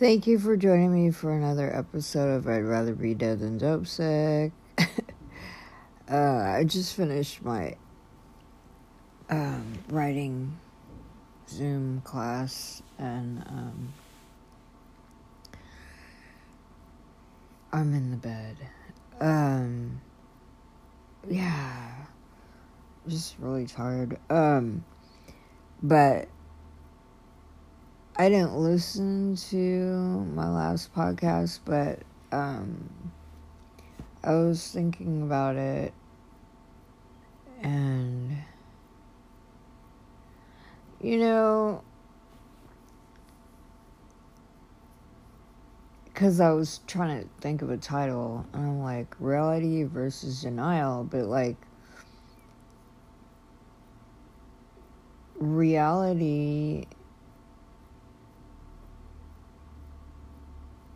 Thank you for joining me for another episode of I'd Rather Be Dead Than Dope Sick. uh, I just finished my um, writing Zoom class and um, I'm in the bed. Um, yeah, just really tired. Um, but I didn't listen to my last podcast, but um, I was thinking about it and you know because I was trying to think of a title and I'm like reality versus denial, but like reality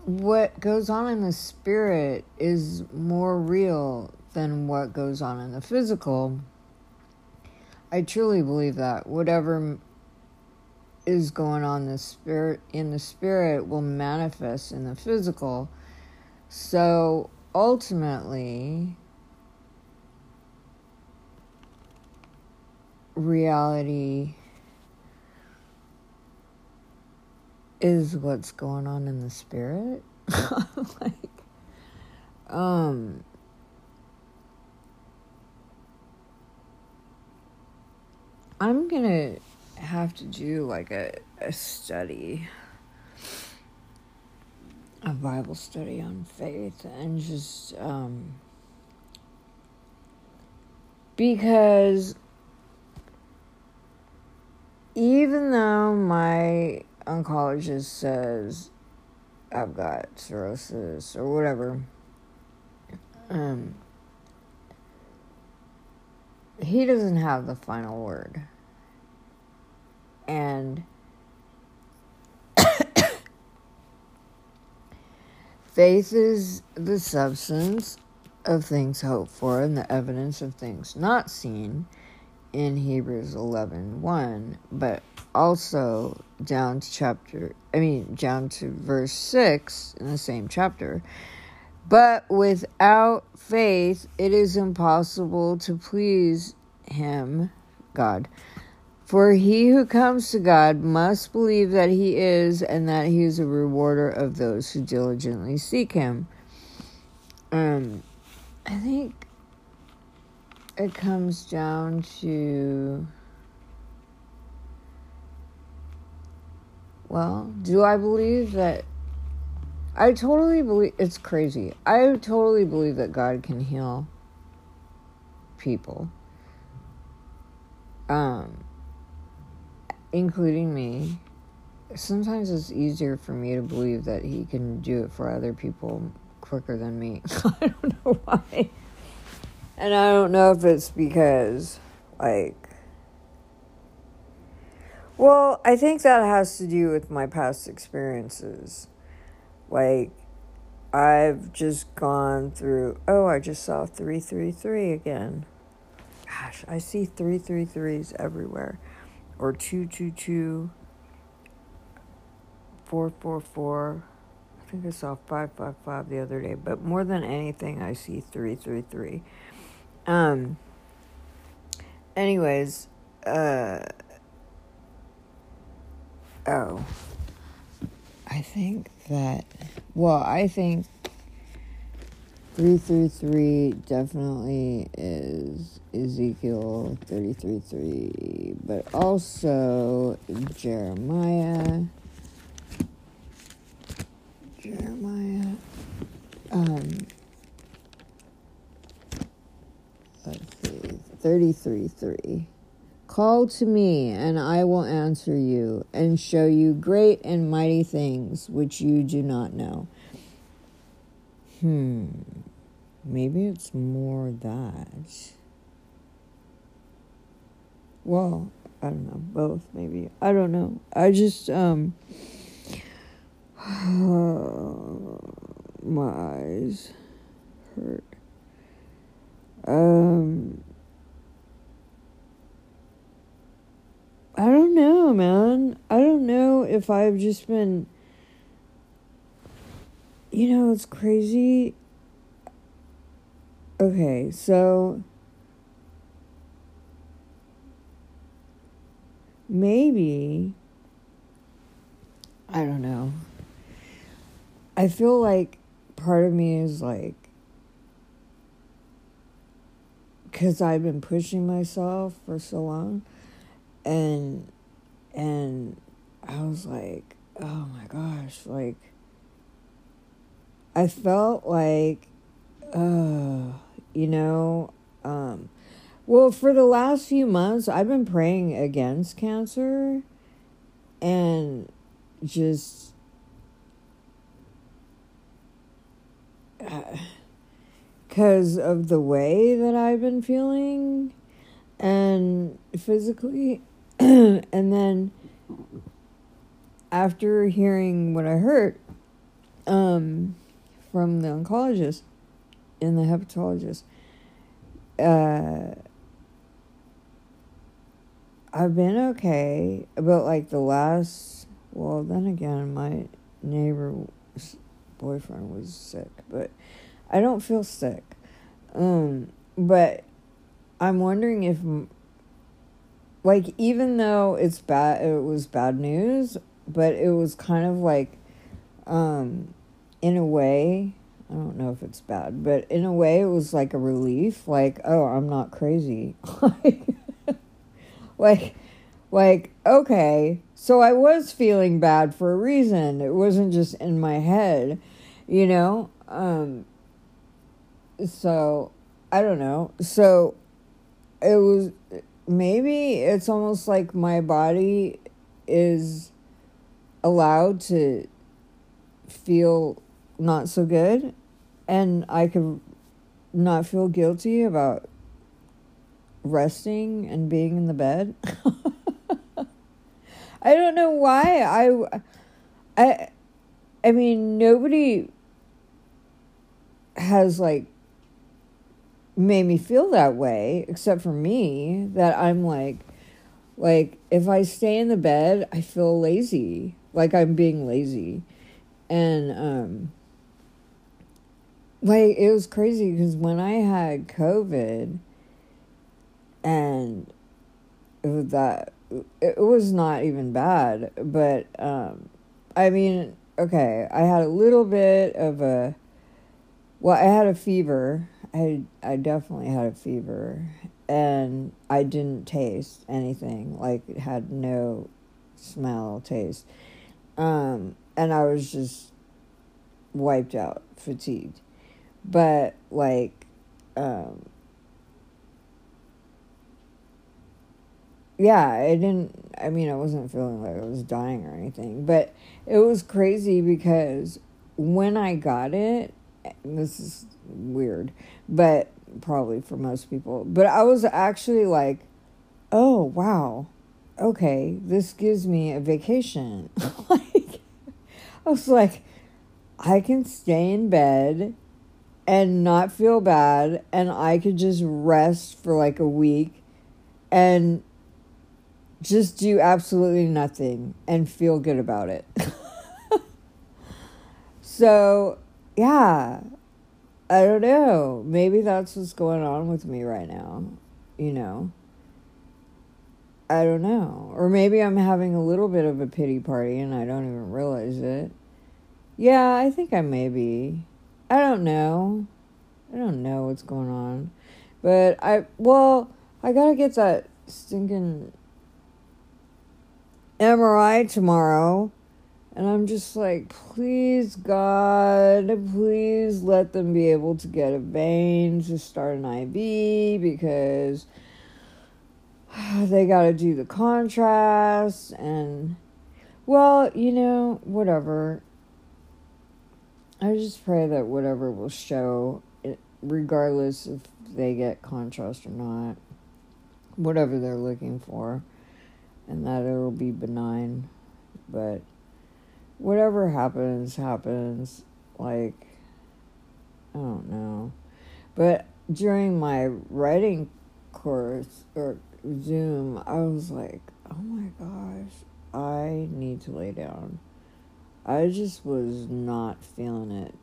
what goes on in the spirit is more real than what goes on in the physical. I truly believe that whatever is going on the spirit in the spirit will manifest in the physical. So ultimately reality is what's going on in the spirit. like, um, I'm gonna have to do like a, a study, a Bible study on faith, and just, um, because even though my oncologist says I've got cirrhosis or whatever, um, he doesn't have the final word. And faith is the substance of things hoped for and the evidence of things not seen in Hebrews 11 1, but also down to chapter, I mean, down to verse 6 in the same chapter. But without faith, it is impossible to please Him, God. For he who comes to God must believe that He is, and that He is a rewarder of those who diligently seek Him. Um, I think it comes down to well, do I believe that I totally believe it's crazy. I totally believe that God can heal people. Um including me. Sometimes it's easier for me to believe that he can do it for other people quicker than me. I don't know why. And I don't know if it's because, like, well, I think that has to do with my past experiences. Like, I've just gone through, oh, I just saw 333 again. Gosh, I see 333s everywhere. Or 222, 444. I think I saw 555 the other day. But more than anything, I see 333. Um. Anyways, uh. Oh. I think that. Well, I think 333 definitely is Ezekiel 33 3, but also Jeremiah. Jeremiah. Um. let's see, 33 3. Call to me, and I will answer you, and show you great and mighty things which you do not know. Hmm, maybe it's more that. Well, I don't know, both maybe. I don't know. I just, um, my eyes hurt. Um, I don't know, man. I don't know if I've just been you know, it's crazy. Okay, so maybe I don't know. I feel like part of me is like because I've been pushing myself for so long and and I was like, oh my gosh, like I felt like uh you know, um well, for the last few months I've been praying against cancer and just because of the way that I've been feeling and physically. and then after hearing what I heard um, from the oncologist and the hepatologist, uh, I've been okay. But like the last, well, then again, my neighbor's boyfriend was sick, but I don't feel sick. Um, but I'm wondering if, like, even though it's bad, it was bad news, but it was kind of like, um, in a way, I don't know if it's bad, but in a way, it was like a relief. Like, oh, I'm not crazy. like, like, okay, so I was feeling bad for a reason. It wasn't just in my head, you know? Um, so I don't know. So it was maybe it's almost like my body is allowed to feel not so good and I could not feel guilty about resting and being in the bed. I don't know why I I I mean nobody has like made me feel that way except for me that I'm like like if I stay in the bed I feel lazy like I'm being lazy and um like it was crazy because when I had COVID and it that it was not even bad but um I mean okay I had a little bit of a well, I had a fever. I I definitely had a fever, and I didn't taste anything. Like it had no smell, taste, um, and I was just wiped out, fatigued. But like, um, yeah, I didn't. I mean, I wasn't feeling like I was dying or anything, but it was crazy because when I got it this is weird, but probably for most people. But I was actually like, oh, wow. Okay, this gives me a vacation. like, I was like, I can stay in bed and not feel bad, and I could just rest for like a week and just do absolutely nothing and feel good about it. so yeah, I don't know. Maybe that's what's going on with me right now. You know? I don't know. Or maybe I'm having a little bit of a pity party and I don't even realize it. Yeah, I think I may be. I don't know. I don't know what's going on. But I, well, I gotta get that stinking MRI tomorrow. And I'm just like, please, God, please let them be able to get a vein to start an IV because they got to do the contrast. And, well, you know, whatever. I just pray that whatever will show, regardless if they get contrast or not, whatever they're looking for, and that it'll be benign. But whatever happens, happens. Like, I don't know. But during my writing course or Zoom, I was like, oh my gosh, I need to lay down. I just was not feeling it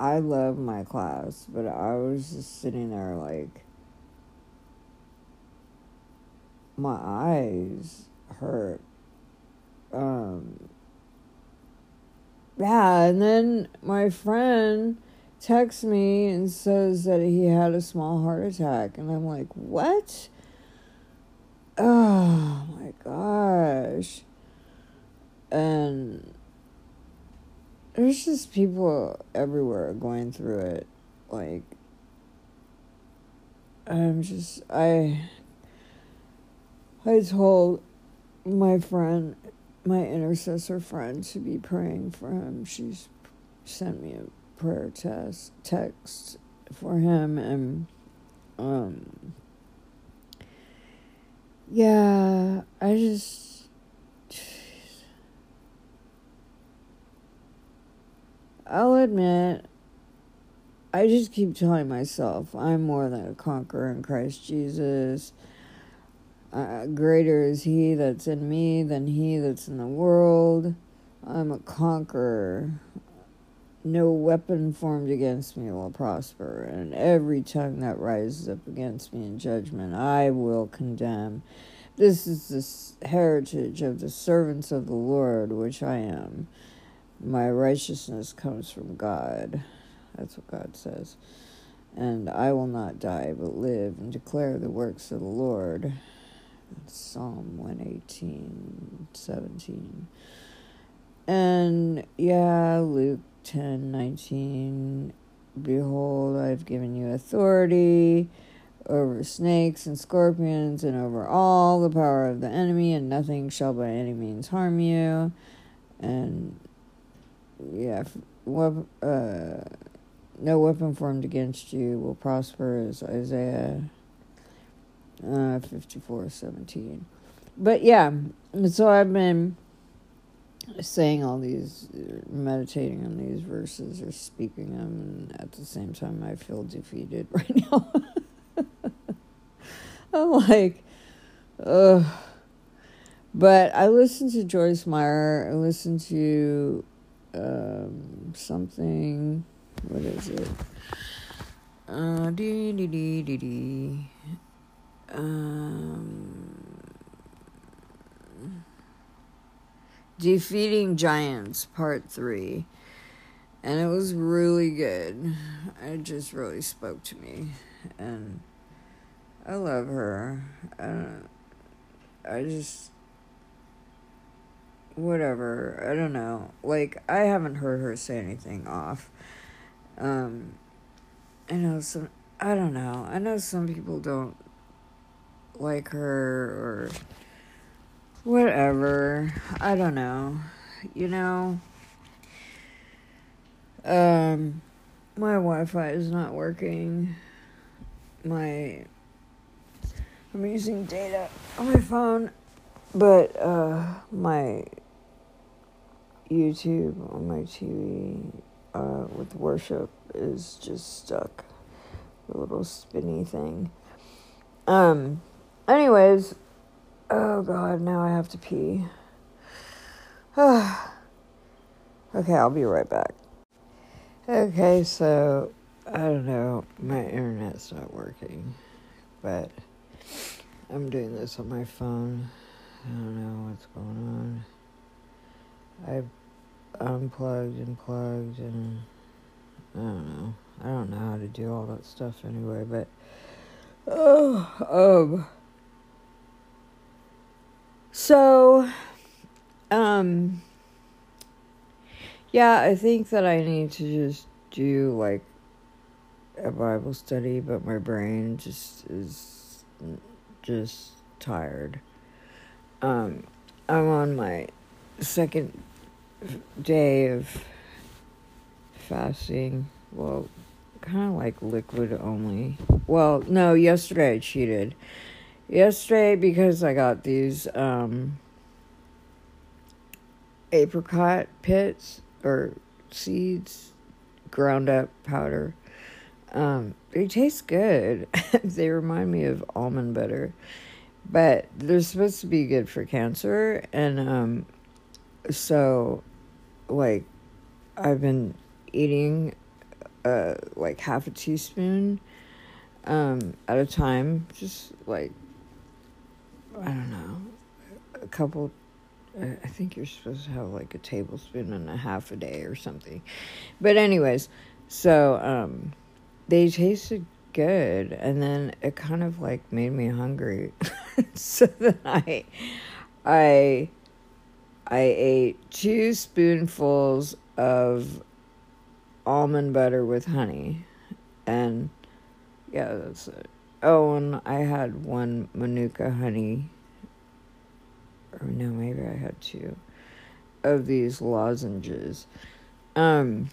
I love my class, but I was just sitting there like my eyes hurt. Um yeah, and then my friend texts me and says that he had a small heart attack and I'm like, "What?" Oh my gosh. And there's just people everywhere going through it. Like, I'm just, I, I told my friend, my intercessor friend, to be praying for him. She's sent me a prayer test text for him, and um, yeah, I just I'll admit, I just keep telling myself I'm more than a conqueror in Christ Jesus. Uh, greater is He that's in me than He that's in the world. I'm a conqueror. No weapon formed against me will prosper, and every tongue that rises up against me in judgment I will condemn. This is the heritage of the servants of the Lord, which I am. My righteousness comes from God. That's what God says. And I will not die, but live and declare the works of the Lord. Psalm 118, 17. And yeah, Luke 10, 19. Behold, I've given you authority over snakes and scorpions and over all the power of the enemy, and nothing shall by any means harm you. And yeah, wep- uh, no weapon formed against you will prosper, is Isaiah uh, fifty-four seventeen. But yeah, so I've been saying all these, meditating on these verses or speaking them, and at the same time, I feel defeated right now. I'm like, ugh. But I listened to Joyce Meyer. I listened to um, something. What is it? Uh, dee dee dee dee dee. Um, Defeating Giants, Part 3. And it was really good. It just really spoke to me. And I love her. I, I just whatever. I don't know. Like I haven't heard her say anything off. Um I know some I don't know. I know some people don't like her or whatever. I don't know. You know. Um my Wi-Fi is not working. My I'm using data on my phone, but uh my YouTube on my TV uh, with worship is just stuck. The little spinny thing. Um, anyways, oh god, now I have to pee. okay, I'll be right back. Okay, so I don't know, my internet's not working, but I'm doing this on my phone. I don't know what's going on. I've unplugged and plugged and I don't know. I don't know how to do all that stuff anyway, but oh um so um yeah, I think that I need to just do like a Bible study, but my brain just is just tired. Um I'm on my second day of fasting. Well, kind of like liquid only. Well, no, yesterday I cheated. Yesterday because I got these um apricot pits or seeds ground up powder. Um, they taste good. they remind me of almond butter. But they're supposed to be good for cancer and um so like I've been eating uh, like half a teaspoon um, at a time. Just like, I don't know, a couple. I think you're supposed to have like a tablespoon and a half a day or something. But, anyways, so um, they tasted good and then it kind of like made me hungry so then i i i ate two spoonfuls of almond butter with honey and yeah that's it oh and i had one manuka honey or no maybe i had two of these lozenges um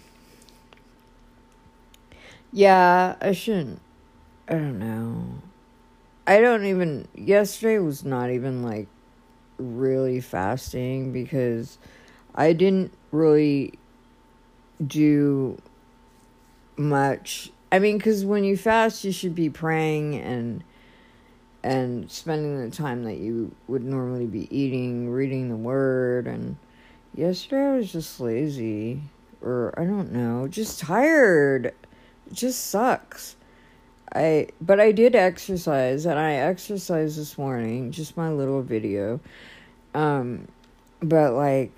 yeah i shouldn't I don't know. I don't even. Yesterday was not even like really fasting because I didn't really do much. I mean, because when you fast, you should be praying and and spending the time that you would normally be eating, reading the word. And yesterday I was just lazy, or I don't know, just tired. It just sucks. I but I did exercise and I exercised this morning, just my little video. Um but like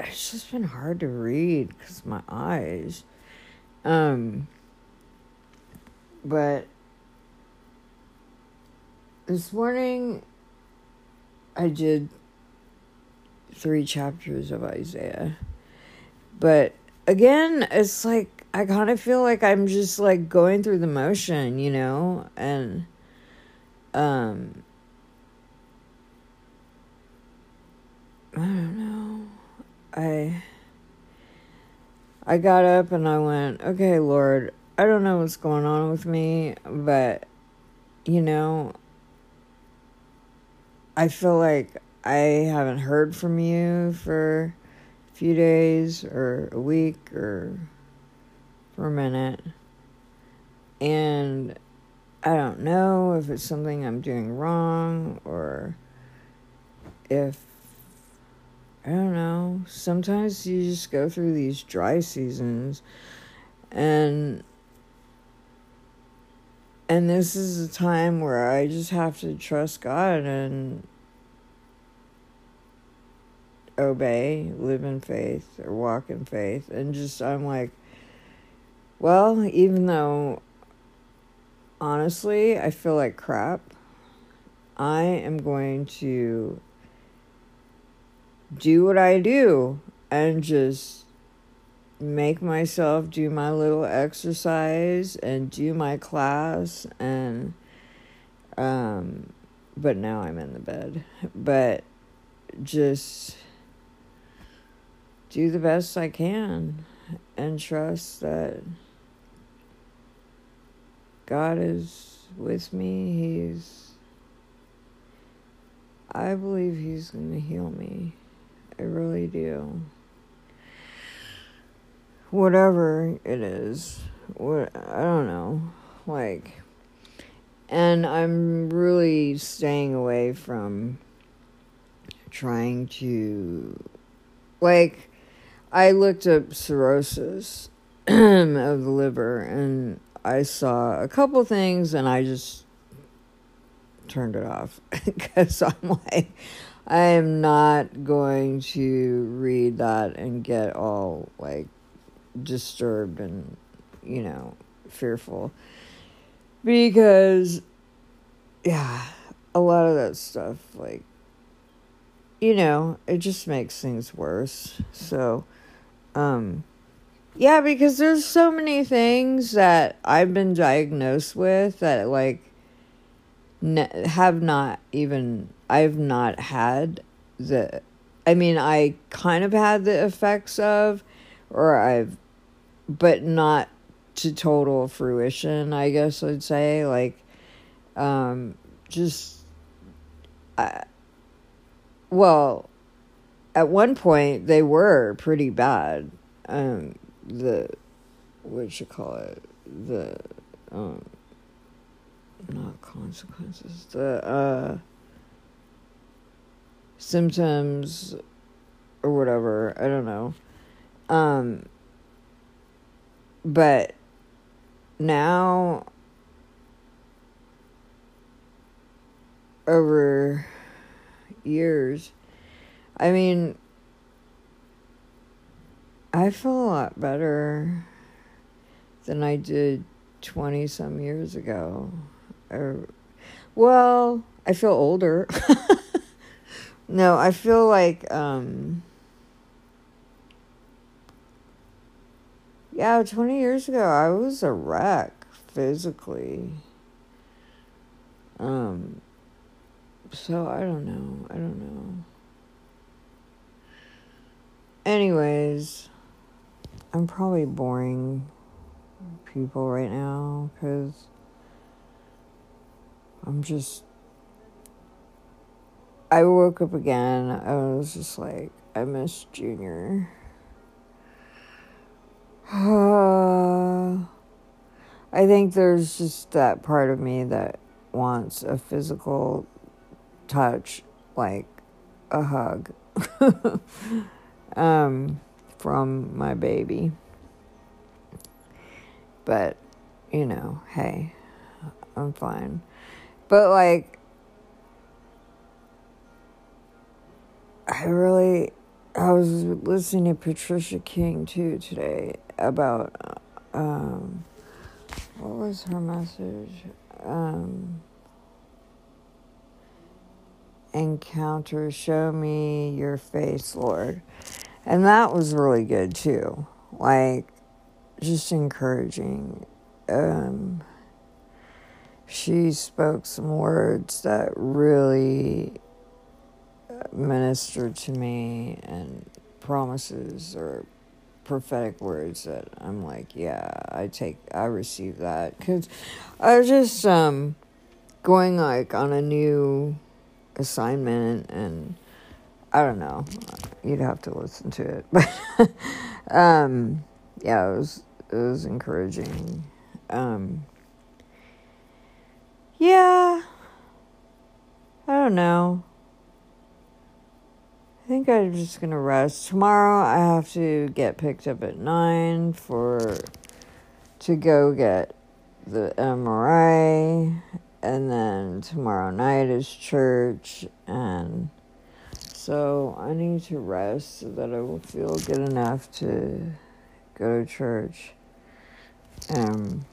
it's just been hard to read cuz my eyes. Um but this morning I did three chapters of Isaiah. But again, it's like I kind of feel like I'm just like going through the motion, you know, and um I don't know. I I got up and I went, "Okay, Lord, I don't know what's going on with me, but you know, I feel like I haven't heard from you for a few days or a week or for a minute. And I don't know if it's something I'm doing wrong or if I don't know. Sometimes you just go through these dry seasons and and this is a time where I just have to trust God and obey, live in faith or walk in faith and just I'm like well, even though honestly I feel like crap, I am going to do what I do and just make myself do my little exercise and do my class and um but now I'm in the bed. But just do the best I can and trust that God is with me. He's. I believe He's going to heal me. I really do. Whatever it is. What I don't know. Like and I'm really staying away from trying to like I looked up cirrhosis of the liver and I saw a couple things and I just turned it off because I'm like, I am not going to read that and get all like disturbed and, you know, fearful. Because, yeah, a lot of that stuff, like, you know, it just makes things worse. So, um, yeah, because there's so many things that I've been diagnosed with that like have not even I've not had the I mean, I kind of had the effects of or I've but not to total fruition, I guess I'd say like um just I, well at one point they were pretty bad um the what you call it the um not consequences. The uh symptoms or whatever i don't know. Um but now over years i mean i feel a lot better than i did 20 some years ago or well i feel older no i feel like um Yeah, 20 years ago, I was a wreck physically. Um, so I don't know. I don't know. Anyways, I'm probably boring people right now because I'm just. I woke up again. I was just like, I miss Junior. Uh, I think there's just that part of me that wants a physical touch, like a hug, um, from my baby. But, you know, hey, I'm fine. But, like, I really, I was listening to Patricia King too today, about um, what was her message? Um, encounter, show me your face, Lord. And that was really good too. Like, just encouraging. Um, she spoke some words that really ministered to me and promises or prophetic words that I'm like, yeah, I take, I receive that because I was just um, going like on a new assignment and I don't know, you'd have to listen to it, but um, yeah, it was it was encouraging. Um, yeah, I don't know. I think I'm just gonna rest. Tomorrow I have to get picked up at nine for to go get the MRI, and then tomorrow night is church, and so I need to rest so that I will feel good enough to go to church. Um,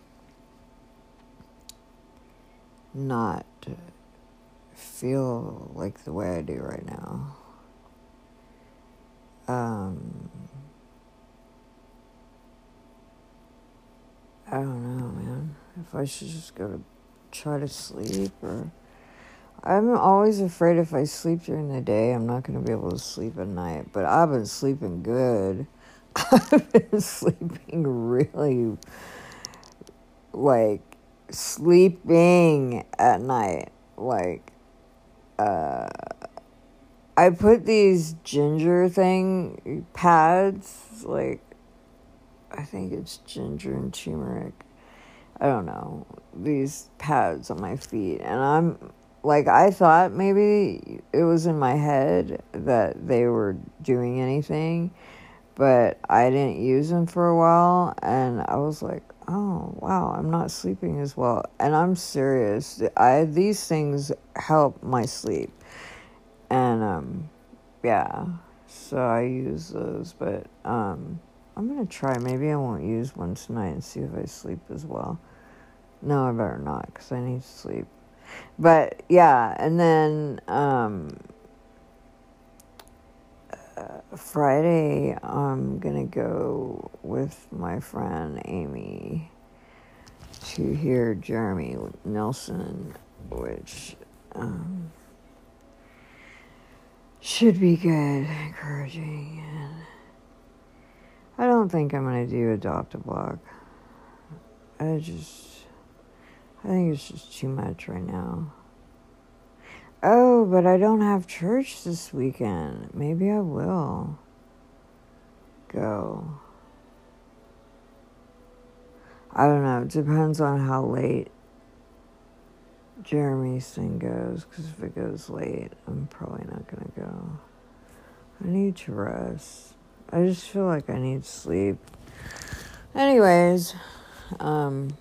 not feel like the way I do right now um, I don't know, man. If I should just go to try to sleep or. I'm always afraid if I sleep during the day, I'm not going to be able to sleep at night. But I've been sleeping good. I've been sleeping really, like, sleeping at night. Like, uh, I put these ginger thing pads, like, I think it's ginger and turmeric. I don't know. These pads on my feet. And I'm like, I thought maybe it was in my head that they were doing anything, but I didn't use them for a while. And I was like, oh, wow, I'm not sleeping as well. And I'm serious. I, these things help my sleep and um, yeah, so I use those, but um, I'm gonna try. Maybe I won't use one tonight and see if I sleep as well. No, I better not because I need sleep. But yeah, and then um, uh, Friday I'm gonna go with my friend Amy to hear Jeremy Nelson, which. Um, should be good, encouraging. And I don't think I'm to do adopt a blog. I just, I think it's just too much right now. Oh, but I don't have church this weekend. Maybe I will go. I don't know. It depends on how late Jeremy's thing goes, because if it goes late, I'm probably not going to go. I need to rest. I just feel like I need sleep. Anyways, um,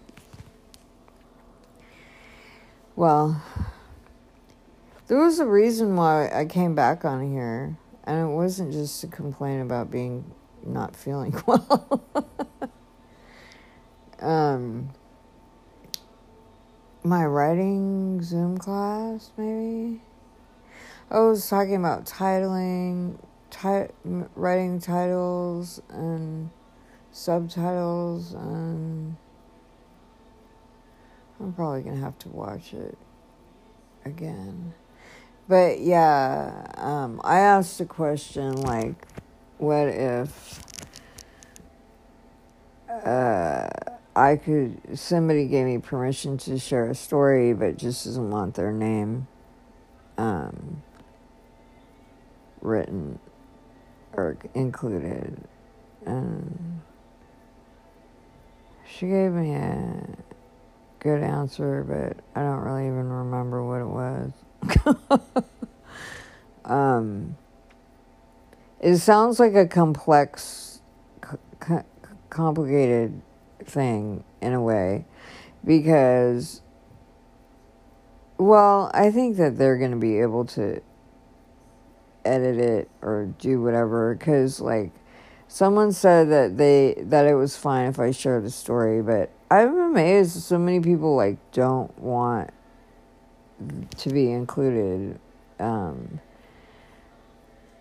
well, there was a reason why I came back on here, and it wasn't just to complain about being not feeling well. um, my writing Zoom class, maybe. I was talking about titling, ti- writing titles and subtitles, and I'm probably gonna have to watch it again. But yeah, um, I asked a question like, what if uh, I could, somebody gave me permission to share a story, but just doesn't want their name um, written or included. And she gave me a good answer, but I don't really even remember what it was. um, it sounds like a complex, complicated thing in a way because, well, I think that they're going to be able to edit it or do whatever because, like, someone said that they that it was fine if I shared a story, but I'm amazed so many people like don't want to be included um,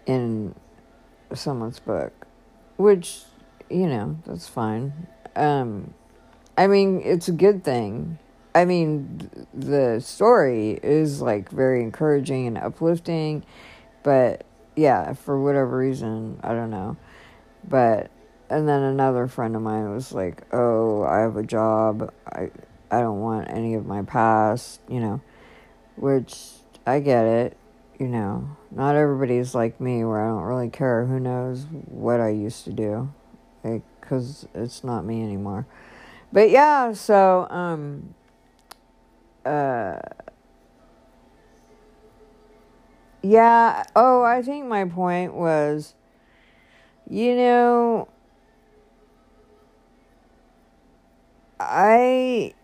in someone's book, which you know that's fine. Um, I mean, it's a good thing. I mean, the story is like very encouraging and uplifting, but yeah, for whatever reason, I don't know. But and then another friend of mine was like, "Oh, I have a job. I I don't want any of my past, you know." Which I get it, you know. Not everybody's like me where I don't really care who knows what I used to do. Like cuz it's not me anymore. But yeah, so um uh yeah, oh, I think my point was you know I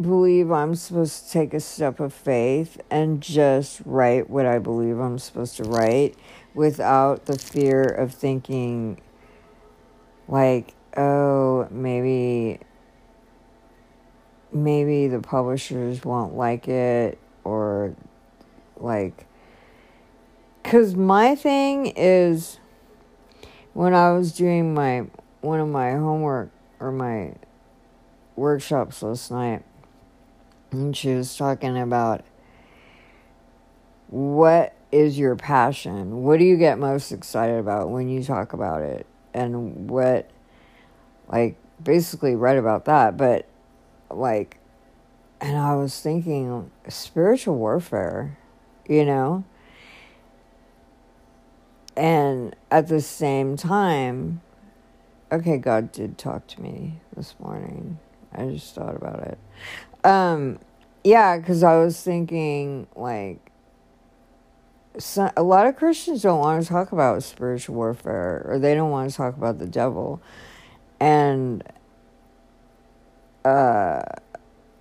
believe I'm supposed to take a step of faith and just write what I believe I'm supposed to write without the fear of thinking, like, oh, maybe. Maybe the publishers won't like it, or like. Because my thing is, when I was doing my one of my homework or my workshops last night, and she was talking about what is your passion? What do you get most excited about when you talk about it? And what, like, basically read about that, but like, and I was thinking spiritual warfare, you know? And at the same time, okay, God did talk to me this morning. I just thought about it. Um, yeah, because I was thinking, like, so, a lot of Christians don't want to talk about spiritual warfare, or they don't want to talk about the devil. And uh,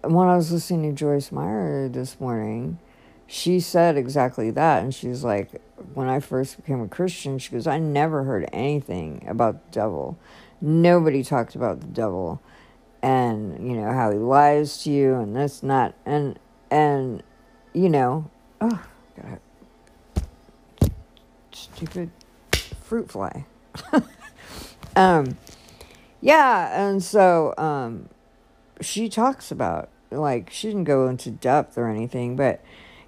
when I was listening to Joyce Meyer this morning, she said exactly that. And she's like, when I first became a Christian, she goes, I never heard anything about the devil. Nobody talked about the devil and you know how he lies to you and that's not and and you know oh stupid fruit fly. Um yeah and so um she talks about like she didn't go into depth or anything but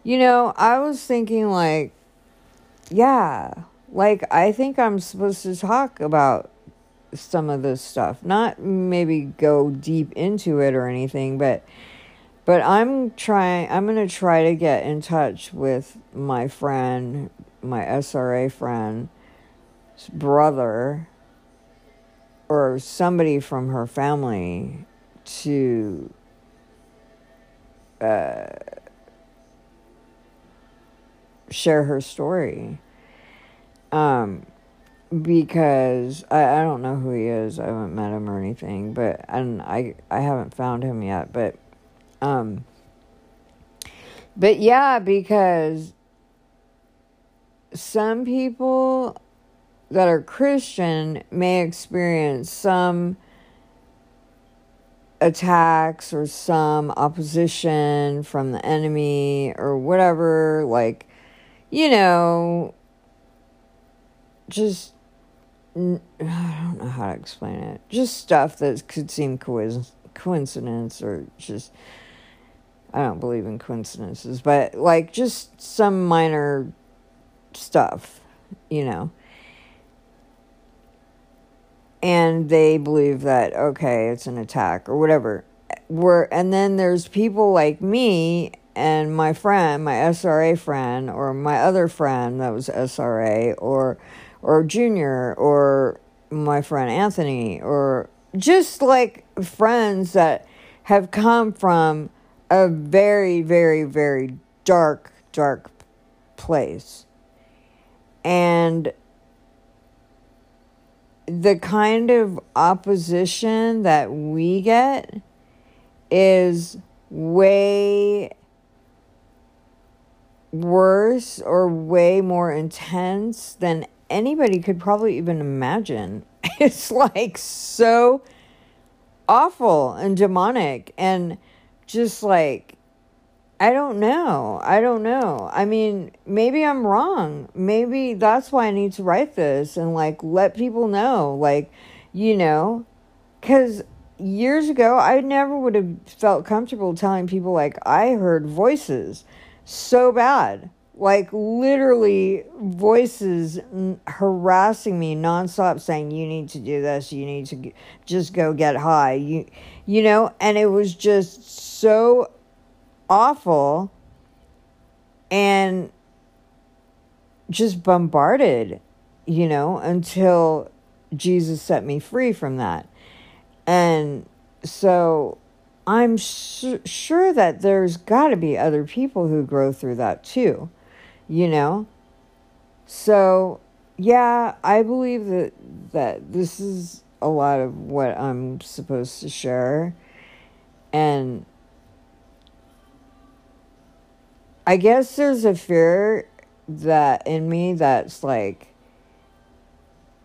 you know i was thinking like yeah like i think i'm supposed to talk about some of this stuff. Not maybe go deep into it or anything, but but I'm trying I'm going to try to get in touch with my friend, my SRA friend brother or somebody from her family to uh, share her story. Um, because I, I don't know who he is. I haven't met him or anything, but and I I haven't found him yet, but um but yeah, because some people that are Christian may experience some attacks or some opposition from the enemy or whatever like you know just I don't know how to explain it. Just stuff that could seem coincidence or just I don't believe in coincidences, but like just some minor stuff, you know. And they believe that okay, it's an attack or whatever. We're, and then there's people like me and my friend, my SRA friend, or my other friend that was SRA, or or Junior or my friend Anthony or just like friends that have come from a very, very, very dark, dark place. And the kind of opposition that we get is way worse or way more intense than anybody could probably even imagine. It's like so awful and demonic and just like I don't know. I don't know. I mean, maybe I'm wrong. Maybe that's why I need to write this and like let people know like you know cuz years ago I never would have felt comfortable telling people like I heard voices so bad like literally voices harassing me nonstop saying you need to do this. You need to just go get high. You you know and it was just so awful and just bombarded you know until Jesus set me free from that. And so I'm sure that there's got to be other people who grow through that too you know? So, yeah, I believe that that this is a lot of what I'm supposed to share and I guess there's a fear that in me that's like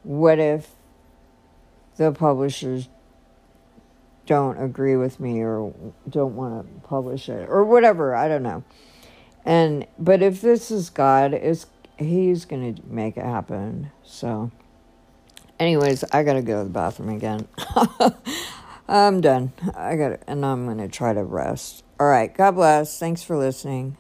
what if the publishers don't agree with me or don't want to publish it or whatever, I don't know. And but if this is God, is he's going to make it happen. So anyways, I got to go to the bathroom again. I'm done. I got and I'm going to try to rest. All right, God bless. Thanks for listening.